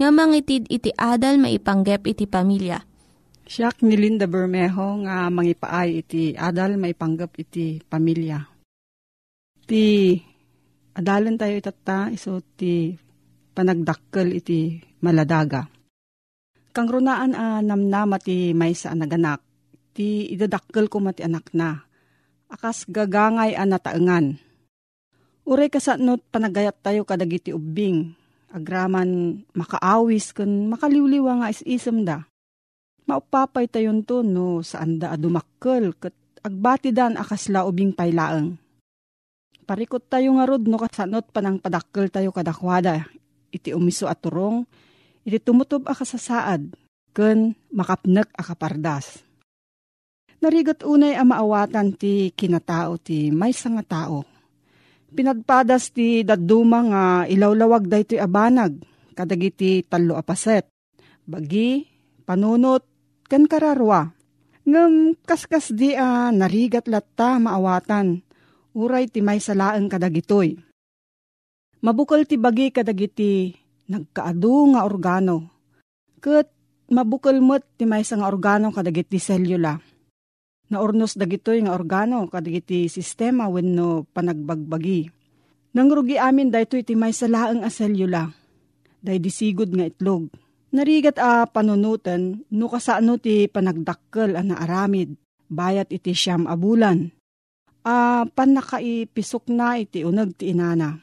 nga mangitid iti adal maipanggep iti pamilya. Siya ni Linda Bermejo nga mangipaay iti adal maipanggap iti pamilya. Ti adalan tayo itata iso ti panagdakkel iti maladaga. Kang runaan a namnama ti may sa naganak, ti idadakkel ko mati anak na. Akas gagangay a nataengan. Uray kasatnot panagayat tayo kadagiti ubing, agraman makaawis kun makaliwliwa nga is-isem da. Maupapay tayon to no saan da adumakkel kat agbati dan akasla ubing paylaeng. Parikot tayo nga rod no kasanot panang padakkel tayo kadakwada. Iti umiso at turong, iti tumutob a kasasaad, ken makapnek a kapardas. Narigat unay a maawatan ti kinatao ti may nga tao. Pinadpadas ti daduma nga ilawlawag daytoy abanag, kadagiti talo apaset. Bagi, panunot, ken kararwa. Ngem kaskas di a narigat latta maawatan, uray ti may salaeng kadagitoy. Mabukol ti bagi kadagiti nagkaadu nga organo. Ket mabukol mo't ti may nga organo kadagiti selula. Naurnos dagitoy nga organo kadagiti sistema wenno panagbagbagi. Nangrugi amin daytoy ti may salaeng a selula. Day disigod nga itlog. Narigat a panunutan no kasano ti panagdakkel a naaramid. Bayat iti siyam abulan. A panakaipisok na iti unag ti inana.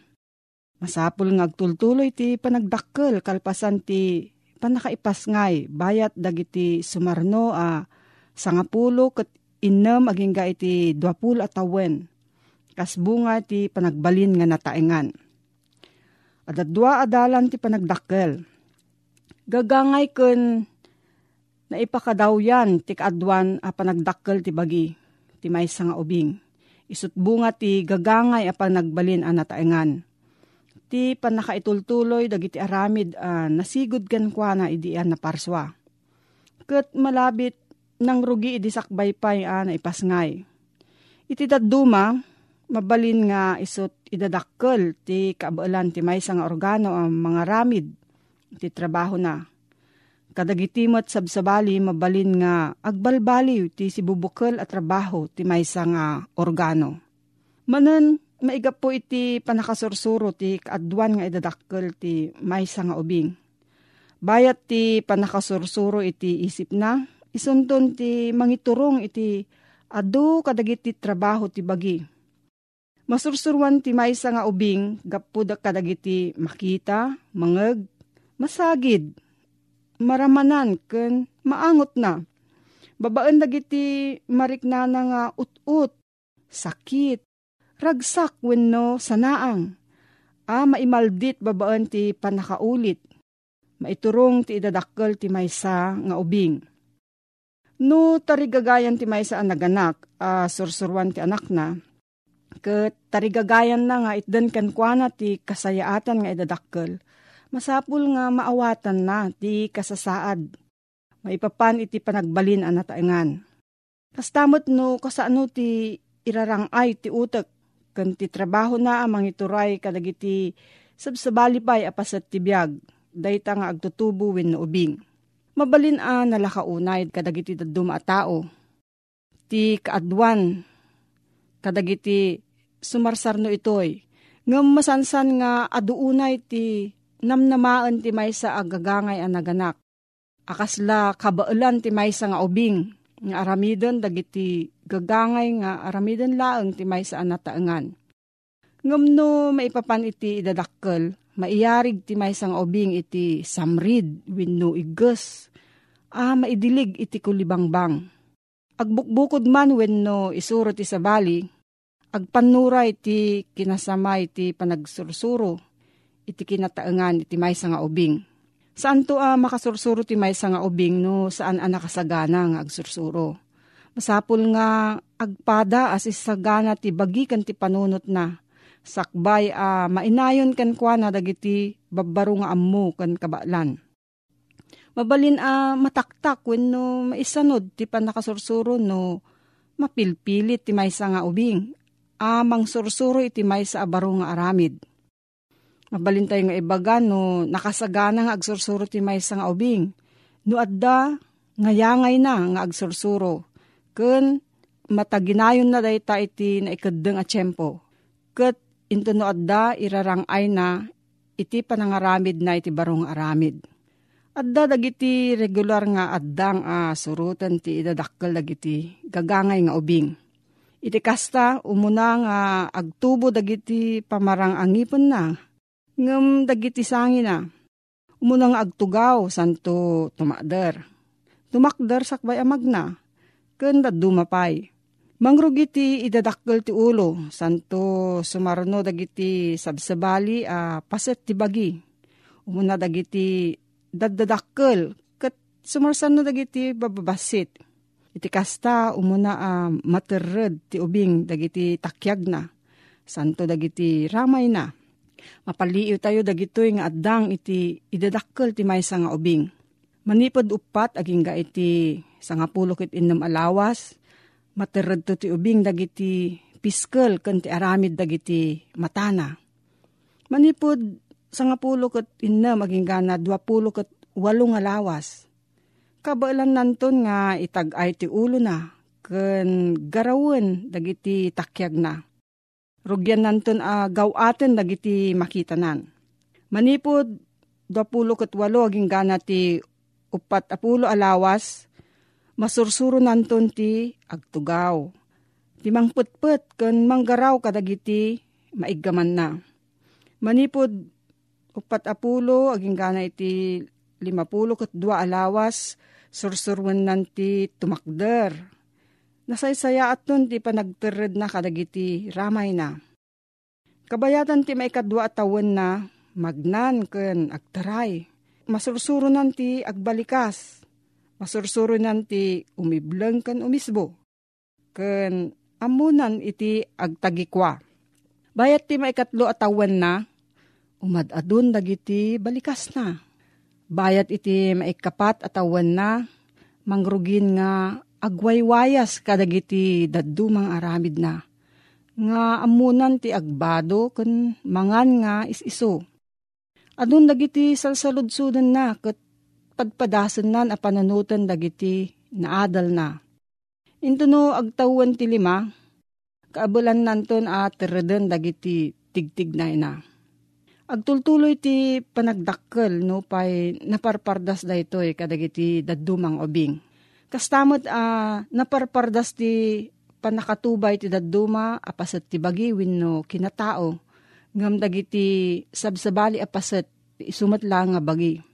Masapul nga agtultuloy ti panagdakkel kalpasan ti panakaipasngay bayat dagiti sumarno a sangapulo ket innem aging ga iti dwapul at tawen. Kasbunga ti panagbalin nga nataengan. Adadwa adalan ti panagdakkel. Gagangay ken naipakadaw yan ti kaadwan a panagdakkel ti bagi ti may nga ubing. Isut bunga ti gagangay a panagbalin a nataengan ti panakaitultuloy dagiti aramid uh, nasigod gan kwa na idian na parswa. Kat malabit nang rugi idi sakbay pay uh, na ipasngay. Iti daduma, mabalin nga isot idadakkel ti kaabalan ti may nga organo ang mga ramid ti trabaho na. Kadagiti met sabsabali mabalin nga agbalbaliw ti sibubukal at trabaho ti maysa nga organo. Manan maigap po iti panakasursuro ti kaadwan nga idadakkel ti maysa nga ubing. Bayat ti panakasursuro iti isip na, isunton ti mangiturong iti adu kadagiti trabaho ti bagi. Masursurwan ti maysa nga ubing, gapuda kadagiti makita, mangeg, masagid, maramanan, ken maangot na. Babaan dagiti mariknana nga ut-ut, sakit, ragsak wenno sanaang. A maimaldit babaan ti panakaulit. Maiturong ti idadakkel ti maysa nga ubing. No tarigagayan ti maysa ang naganak, a sursurwan ti anak na, ket tarigagayan na nga itden kan kuana ti kasayaatan nga idadakkel masapul nga maawatan na ti kasasaad. Maipapan iti panagbalin ang nataengan. Kastamot no kasano ti irarangay ti utek ken ti trabaho na amang ituray kadagiti sabsabali pay apasat ti biag dayta nga agtutubo wen no ubing. Mabalin a nalakaunay kadagiti daduma a tao. Ti kaadwan kadagiti sumarsarno itoy. Ngam masansan nga aduunay ti namnamaan ti maysa agagangay ang naganak. Akasla kabailan ti maysa nga ubing, nga aramidon dagiti gagangay nga aramidon laeng ti maysa ang nataengan. Ngam no maipapan iti idadakkel, maiyarig ti maysa nga ubing iti samrid wenno iges, ah maidilig iti kulibangbang. Agbukbukod man wenno isuro ti sabali, agpanuray ti kinasamay ti panagsursuro, iti kinataengan iti maysa nga ubing. Saan to uh, makasursuro ti maysa nga ubing no saan ang nakasagana nga agsursuro. Masapul nga agpada as isagana ti bagi kan ti panunot na. Sakbay a uh, mainayon kan kwa na dagiti babbaro nga ammo kan kabaklan. Mabalin a uh, mataktak wenno maisanod ti panakasursuro no mapilpilit ti maysa nga ubing. Amang sursuro iti maysa abaro nga aramid Mabalintay nga ibaga no nakasagana nga agsursuro ti maysa nga ubing. No adda nga yangay na nga agsursuro. Kun mataginayon na dayta iti na a tiyempo. Kat into no adda irarangay na iti panangaramid na iti barong aramid. Adda dagiti regular nga addang a surutan ti idadakkel dagiti gagangay nga ubing. Iti kasta umuna nga agtubo dagiti pamarang angipon na ngem dagiti sangi na. Umunang agtugaw, santo tumakder. Tumakder sakbay amag na, kanda dumapay. Mangrugiti idadakkel ti ulo, santo sumarno dagiti sabsabali a paset ti bagi. Umuna dagiti daddadakkel, kat sumarsano dagiti bababasit. Iti kasta umuna a materred ti ubing dagiti takyag na. Santo dagiti ramay na Mapaliw tayo dagitoy nga addang iti idadakkel ti maysa nga ubing. Manipod upat aging ga iti sangapulo ket innem alawas, matered to ti ubing dagiti piskal ken ti aramid dagiti matana. Manipod sangapulo ket innem aging gana duapulo ket walong alawas. Kabailan nanton nga itag-ay ti ulo na ken garawen dagiti takyag na Rugyan nanton a uh, gawaten dagiti makitanan. Manipod, dapulo kat walo aging gana ti upat apulo alawas, masursuro nanton ti agtugaw. Ti mangputput ken manggaraw kadagiti maiggaman na. Manipod, upat apulo aging gana iti limapulo kat dua alawas, sursurwan nanti tumakder Nasaysaya at nun ti panagtered na kadagiti ramay na. Kabayatan ti may kadwa atawan na magnan ken agtaray. Masursuro nanti agbalikas. Masursuro nanti umiblang ken umisbo. Ken amunan iti agtagikwa. Bayat ti may katlo atawan na umadadun dagiti balikas na. Bayat iti maikapat atawan na mangrugin nga agwaywayas kadagiti dadumang aramid na. Nga amunan ti agbado kun mangan nga isiso. Adun dagiti salsaludsudan na kat padpadasan nan a pananutan dagiti naadal na. Into no agtawan ti lima, kaabulan nanton at tereden dagiti tigtig na ina. Agtultuloy ti panagdakkel no pay naparpardas da ito eh, kadagiti dadumang obing. Kastamot a uh, naparpardas ti panakatubay ti daduma apasat ti bagi no kinatao. Ngam dagiti sabsabali apasat isumat lang nga bagi.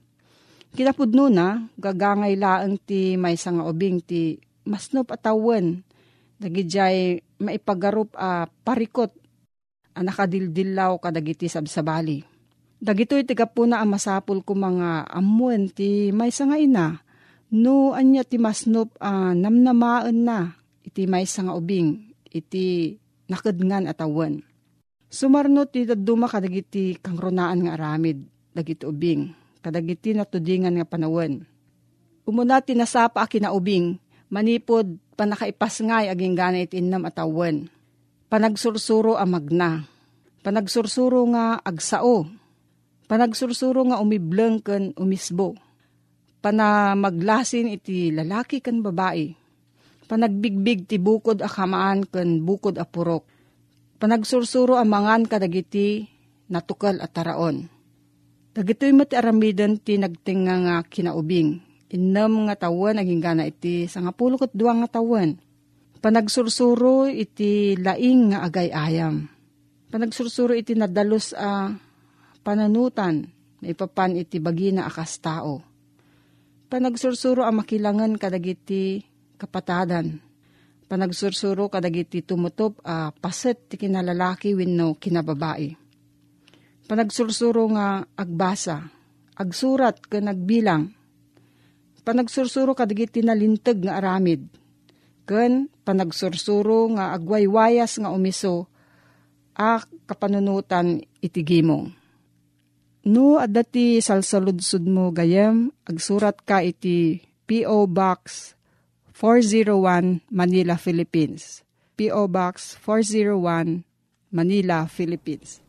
Kinapudno na, gagangay laang ti may nga obing ti masnop atawan. Dagijay maipagarup a uh, parikot a nakadildilaw kadagiti sabsabali. Dagitoy tiga po na amasapul ko mga amuan ti may nga ina. No anya ti masnop uh, namnamaan na iti may nga ubing iti nakadngan atawan. Sumarno ti daduma kadagiti kangronaan nga aramid dagiti ubing kadagiti natudingan nga panawan. Umuna ti nasapa a kinaubing manipod panakaipas ngay aging ganit innam atawan Panagsursuro a magna. Panagsursuro nga agsao. Panagsursuro nga umibleng ken umisbo. Panamaglasin iti lalaki ken babae. Panagbigbig ti bukod a kamaan ken bukod a purok. Panagsursuro a mangan kadagiti natukal at taraon. Dagitoy mati aramidan ti nagtinga nga kinaubing. Innam nga tawen naging gana iti sangapulokot duwang nga tawen Panagsursuro iti laing nga agay ayam. Panagsursuro iti nadalos a pananutan, maipapan iti bagina akas tao. Panagsursuro a makilangan kadagiti kapatadan. Panagsursuro kadagiti tumutop a paset ti kinalalaki wenno kinababae. Panagsursuro nga agbasa, agsurat ka nagbilang. Panagsursuro kadagiti nalintag nga aramid ken panagsursuro nga agwaywayas nga umiso a kapanunutan itigimong. No, adati salsaludsud mo gayem, agsurat ka iti P.O. Box 401 Manila, Philippines. P.O. Box 401 Manila, Philippines.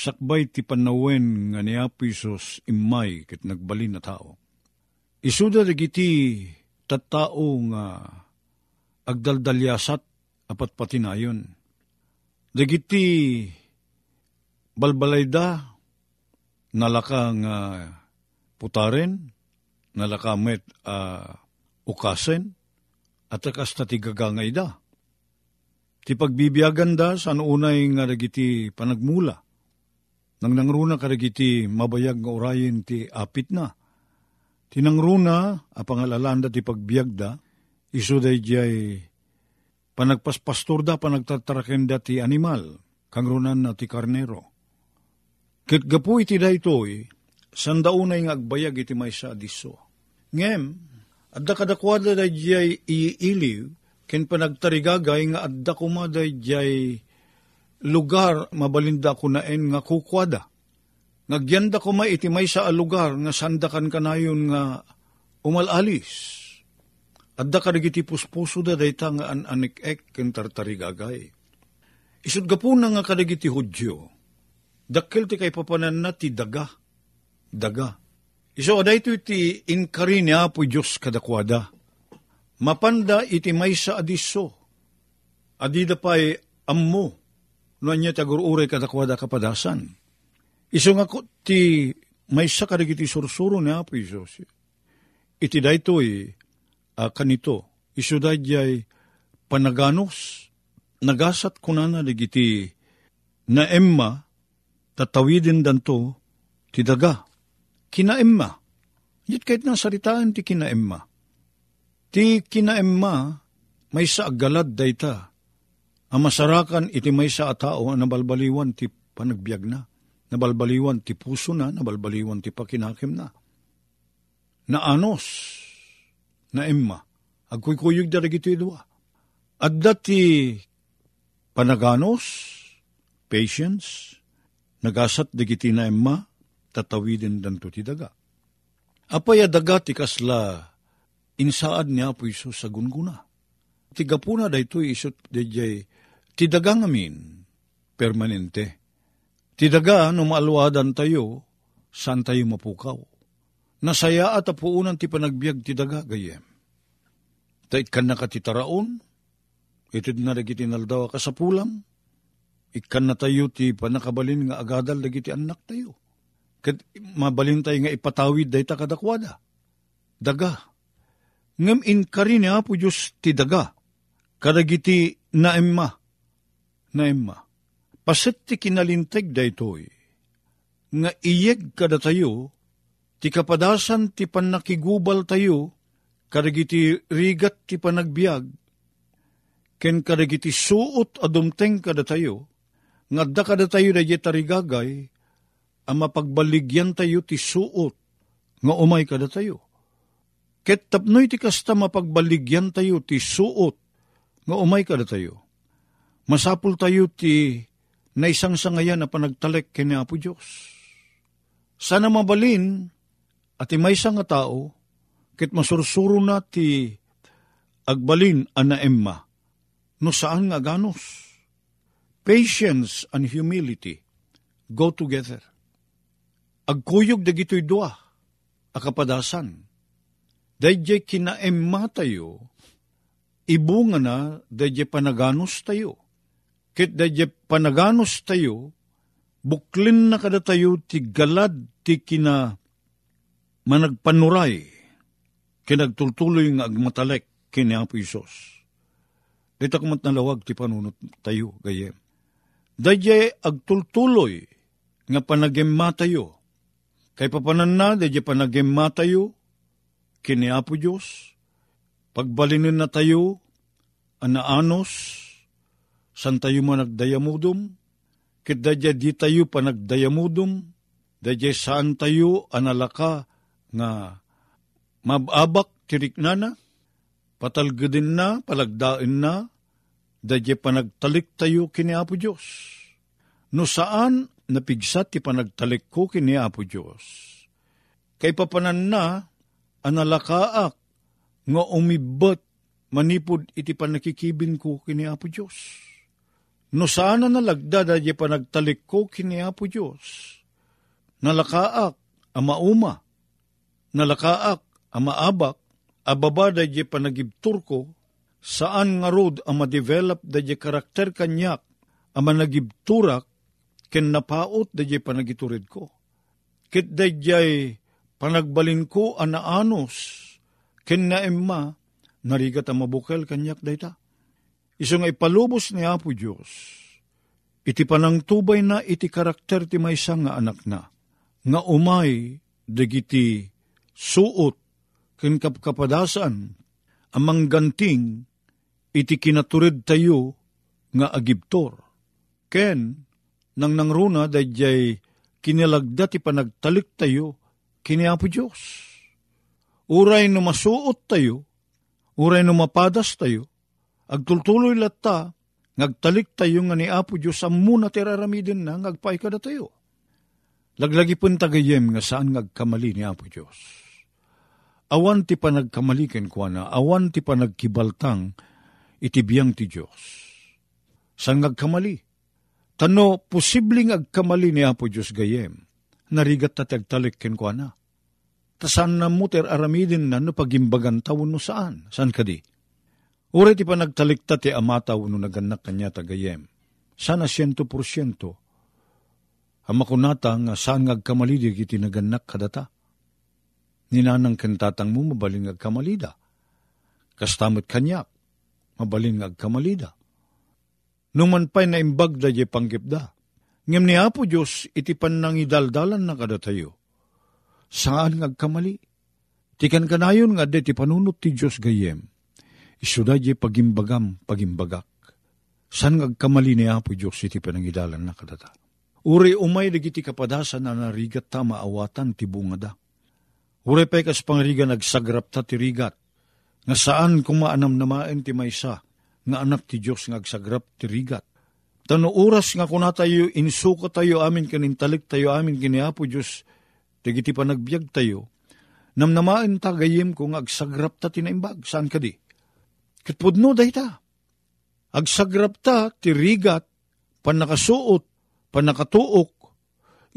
sakbay ti panawen nga ni Apisos imay ket nagbalin na tao Isuda dagiti tattao nga agdaldalyasat apat patinayon. Dagiti balbalayda nalaka nga putaren, nalaka met uh, ukasen, at akas na tigagangay da. Ti pagbibiyagan da sa unay nga dagiti panagmula. Nang nangruna karagiti mabayag nga orayin ti apit na Tinangruna, a pangalalanda ti pagbiagda, iso day jay panagpaspastor da panagtataraken da ti animal, kangrunan na ti karnero. Kit gapu iti da itoy, sandaunay nga agbayag iti may sa adiso. Ngem, adda kadakwada da jay iiliw, ken panagtarigagay nga adda kumada jay lugar mabalinda kunaen nga kukwada. Nagyanda ko may iti may sa alugar nga sandakan kanayon nga umalalis. Adda ka iti puspuso da dayta nga an-anik-ek ken tartarigagay. Isud gapuna nga kadagiti hudyo. Dakkel ti kay papanan na ti daga. Daga. Iso aday ito iti inkari ni Apo Diyos kadakwada. Mapanda iti may sa adiso. Adida pa'y ammo. No anya tagururay kadakwada kapadasan Iso nga ti may sa karigiti sursuro ni Apo Isos. Iti daytoy uh, kanito, iso dayjay panaganos, nagasat kunana digiti na emma, tatawidin danto, ti daga. Kina emma. Yit kahit na saritaan ti kina emma. Ti kina emma, may sa agalad dayta. Ang masarakan iti may sa atao, nabalbaliwan ti panagbiag na. Nabalbaliwan ti puso na, nabalbaliwan ti pakinakim na. Naanos, na emma, agkuykuyog daragito idwa. At dati panaganos, patience, nagasat digiti na emma, tatawidin danto ti daga. Apaya daga ti kasla, insaad niya po iso sa gunguna. Ti gapuna da ito isot dijay, ti daga ngamin, permanente. Ti daga no maalwadan tayo, saan tayo mapukaw. Nasaya at apuunan ti panagbiag ti daga gayem. Tait kan nakatitaraon, Itid na naldawa kasapulam, ikan na tayo ti panakabalin nga agadal dagiti anak tayo. Kat mabalin tayo nga ipatawid day ta kadakwada. Daga. Ngam in karin po Diyos ti daga. Kadagiti na emma. Na emma. Pasit ti kinalinteg da itoy. Nga iyeg kada tayo, ti kapadasan ti panakigubal tayo, kadagiti rigat ti panagbiag, ken kadagiti suot adumteng kada tayo, ngadda kada tayo da tarigagay, ang mapagbaligyan tayo ti suot, nga umay kada tayo. Ket tapnoy ti kasta mapagbaligyan tayo ti suot, nga umay kada tayo. Masapul tayo ti na isang sangayan na panagtalek kini Apo Diyos. Sana mabalin at may nga tao, ket masursuro na ti agbalin ana emma no saan nga ganos. Patience and humility go together. Agkuyog dagitoy dua, akapadasan. Dayjay kinaemma tayo, ibunga na dayjay panaganos tayo. Kit dayjay panaganos tayo, buklin na kada tayo ti galad ti kina managpanuray, kinagtultuloy nga agmatalek kini Apo Isos Dito kumat nalawag ti panunot tayo, gayem. Dadya agtultuloy nga panagimma tayo. Kay papanan na, dadya panagimma tayo, kiniapo Diyos, pagbalinin na tayo, anaanos, san tayo man nagdayamudom, kit dadya di tayo panagdayamudom, dadya saan tayo analaka nga mababak tiriknana, patalgadin na, palagdain na, dadya panagtalik tayo kini Apo Diyos. No saan napigsat ti panagtalik ko kini Apo Diyos. Kay papanan na, analakaak, nga umibat, manipod iti panakikibin ko kini Apo Diyos. No saan na nalagda dadya panagtalik ko kini Apo Diyos. Nalakaak, ama uma, nalakaak, ama abak, ababa da di panagibtur ko, saan nga rod ang ma-develop da di karakter kanyak, ang managibturak, ken napaot da di panagiturid ko. Kit da di panagbalin ko anaanos, ken na emma, narigat ang mabukel kanyak dayta. Iso ipalubos ni Apo Diyos, iti panang tubay na iti karakter ti may nga anak na, nga umay dagiti suot ken kapkapadasan, amang ganting, iti kinaturid tayo nga agibtor. Ken, nang nangruna dayjay kinilagda ti panagtalik tayo, kiniapo Diyos. Uray no masuot tayo, uray no mapadas tayo, agtultuloy latta, ngagtalik tayo nga ni Apo Diyos sa muna tiraramidin na, ngagpay kada tayo. Laglagi pun tagayem nga saan ngagkamali ni Apo Diyos awan ti panagkamaliken kwa na, awan ti panagkibaltang, itibiyang ti Diyos. San ngagkamali? Tano, posibleng agkamali ni Apo Diyos gayem, narigat ta tagtalik ken kwa na. Tasan na muter aramidin na no pagimbagan tawon no saan? San kadi? Ure ti panagtalikta ti amataw no naganak kanya tagayem. Sana siyento porsyento. Amakunata nga saan ngagkamali di kiti naganak kadata ninanang kentatang mo mabaling agkamalida. kastamot kanyak, mabalin nga agkamalida. Numan pa'y naimbag da di panggipda. Ngem ni Apo Diyos, iti panang idaldalan na kada tayo. Saan nga agkamali? Tikan kanayon nga de ti panunot ti Diyos gayem. Isuda di pagimbagam, pagimbagak. San nga agkamali ni Apo Diyos iti panangidalan na kadata. Uri umay dagiti kapadasan na narigat ta maawatan ti bunga da. Uri pa'y kas pangriga nagsagrap ta ti rigat nga saan kung maanam namaen ti maysa, nga anak ti Diyos nga agsagrap ti rigat. Tano oras nga kuna tayo, insuka tayo amin kanintalik tayo amin kiniapo Diyos, tigiti pa nagbiag tayo, namnamaen ta gayem kung agsagrap ta tinaimbag, saan ka di? Katpudno day ta. Agsagrap ta ti rigat, panakasuot, panakatuok,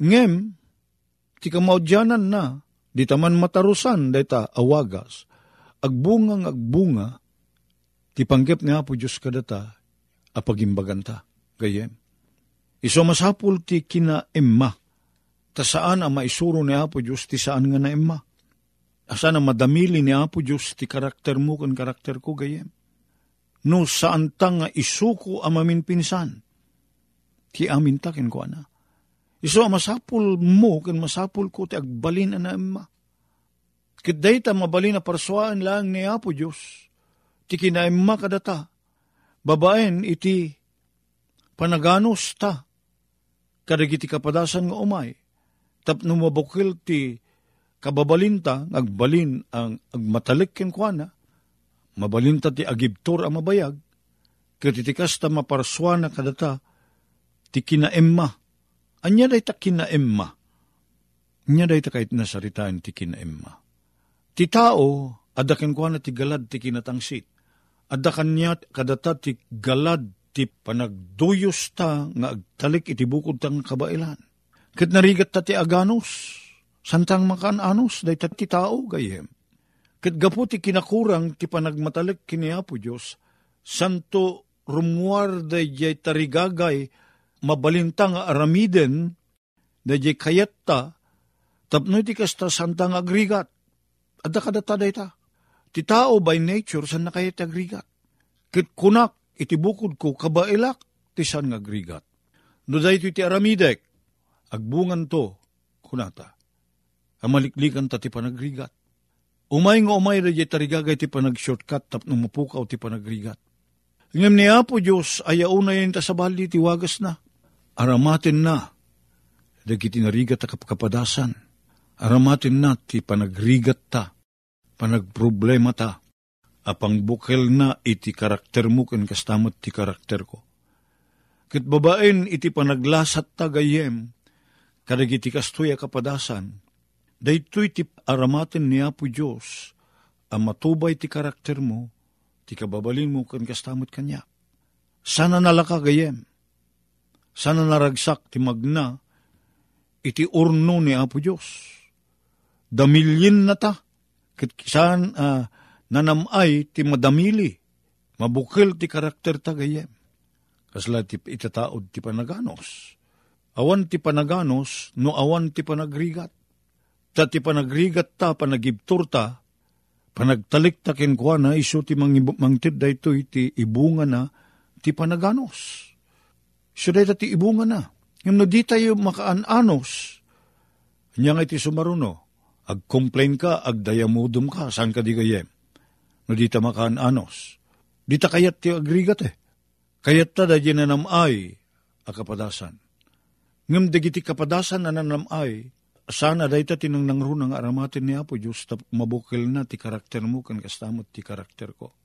ngem, ti kamaudyanan na, di taman matarusan, day ta awagas, agbungang agbunga, ti panggap nga po Diyos kadata, apagimbaganta, gayem. Iso masapul ti kina emma, ta saan ang maisuro ni Apo Diyos ti saan nga na emma. Asa na madamili ni Apo Diyos ti karakter mo kan karakter ko gayem. No saan ta nga isuko amamin pinsan, ti amin takin ko ana. Iso masapul mo kan masapul ko ti agbalin na emma. Ket dayta mabali na parsuaan lang ni Apo Diyos, ti kinaimma kadata, babaen iti panaganos ta, kadagiti kapadasan nga umay, tapno mabukil ti kababalinta, agbalin ang agmatalik ken kuana, mabalinta ti agibtor ang mabayag, katitikas ta maparswa na kadata, ti kinaemma, anya day ta kinaemma, anya day ta kahit nasaritaan ti kinaemma. Ti tao, adakan ko na ti galad ti kinatangsit. Adakan niya kadata ti galad ti panagduyos ta nga agtalik iti bukod tang kabailan. Kat narigat ta ti aganos, santang makan anos, day ti tao gayem. Kat gapu ti kinakurang ti panagmatalik kiniapo Diyos, santo rumuar day jay tarigagay, mabalintang aramiden, day jay kayat ta, tapno ti kasta santang agrigat, Adda kadata ta. Ti tao by nature san nakayat agrigat. Kit kunak iti ko kabailak ti san agrigat. No dahito iti aramidek, agbungan to kunata. Amaliklikan ta ti panagrigat. Umay nga umay di tarigagay ti panag-shortcut tapno mapukaw ti panagrigat. Ngem ni Apo Diyos ayaw na yun ta sa bali ti wagas na. Aramatin na. Dagiti narigat ta kapkapadasan. Aramatin na ti panagrigat ta panagproblema ta, apang bukel na iti karakter mo ken kastamot ti karakter ko. Kit babaen iti panaglasat ta gayem, kadagiti kastoy kapadasan, daytoy ti aramaten ni Apo Diyos, ang matubay ti karakter mo, ti kababalin mo ken kastamot kanya. Sana nalaka gayem, sana naragsak ti magna, iti urno ni Apo Diyos. Damilyin na ta, Kit saan uh, nanamay ti madamili, mabukil ti karakter tagayem. Kasla ti itataod ti panaganos. Awan ti panaganos, no awan ti panagrigat. Ta ti panagrigat ta, panagibtur ta, panagtalik ta kenkwa na iso ti mangtid da ito iti ibunga na ti panaganos. So da ti ibunga na. Yung no di tayo makaan-anos, niya nga iti sumaruno, Ag-complain ka, agdayamudum ka, saan ka di kayem? No di ta makaan anos. Di ta kayat ti agrigat eh. Kayat ta da nanamay akapadasan. Ngam dagiti kapadasan na nanamay, sana da ita tinang nangrunang aramatin ni Apo Diyos tap mabukil na ti karakter mo kan kastamot ti karakter ko.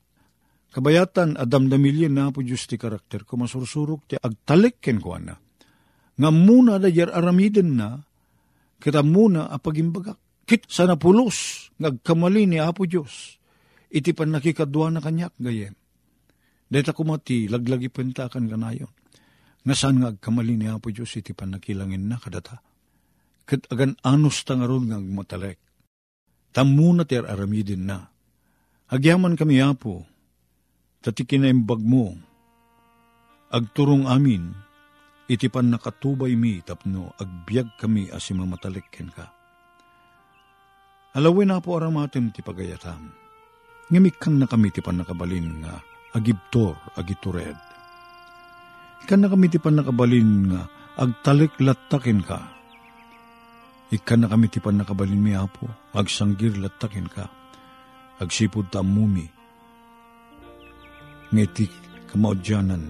Kabayatan, adam damilyen na Apo Diyos ti karakter ko, masursurok ti agtalik ken ko na. Nga muna da yer aramiden na, kita muna apagimbagak. Kit sana pulos, ngagkamali ni Apo Diyos. Iti pan nakikadwa na kanyak gayem. Deta kumati, laglagi pentakan kanayon. Nga saan ngagkamali ni Apo Diyos, iti pan nakilangin na kadata. Kit agan anus tangaron ngag matalek. Tamuna ter aramidin na. Agyaman kami Apo, tati kinaimbag mo, agturong amin, iti pan nakatubay mi tapno agbyag kami asimamatalikken ka Alawin na po aramatim ti pagayatam. Ngamik kang nakamit ti nakabalin nga agibtor agitured. Ikan nakamit ti nakabalin nga agtalik lattakin ka. Ikan nakamit ti nakabalin mi apo agsanggir lattakin ka. Agsipod ta mumi. Ngiti kamaudyanan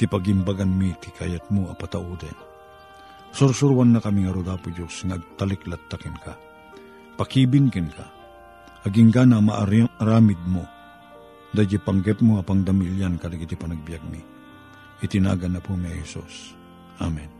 ti pagimbagan mi ti kayat mo apatauden. Sursurwan na kami nga rodapo Diyos nga agtalik lattakin ka. Pakibinkin ka aging ka na maaramid mo, dadya panggep mo apang damilyan kadagiti panagbiag mi. Itinaga na po may Jesus. Amen.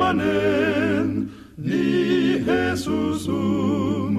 manen, ni Jesusum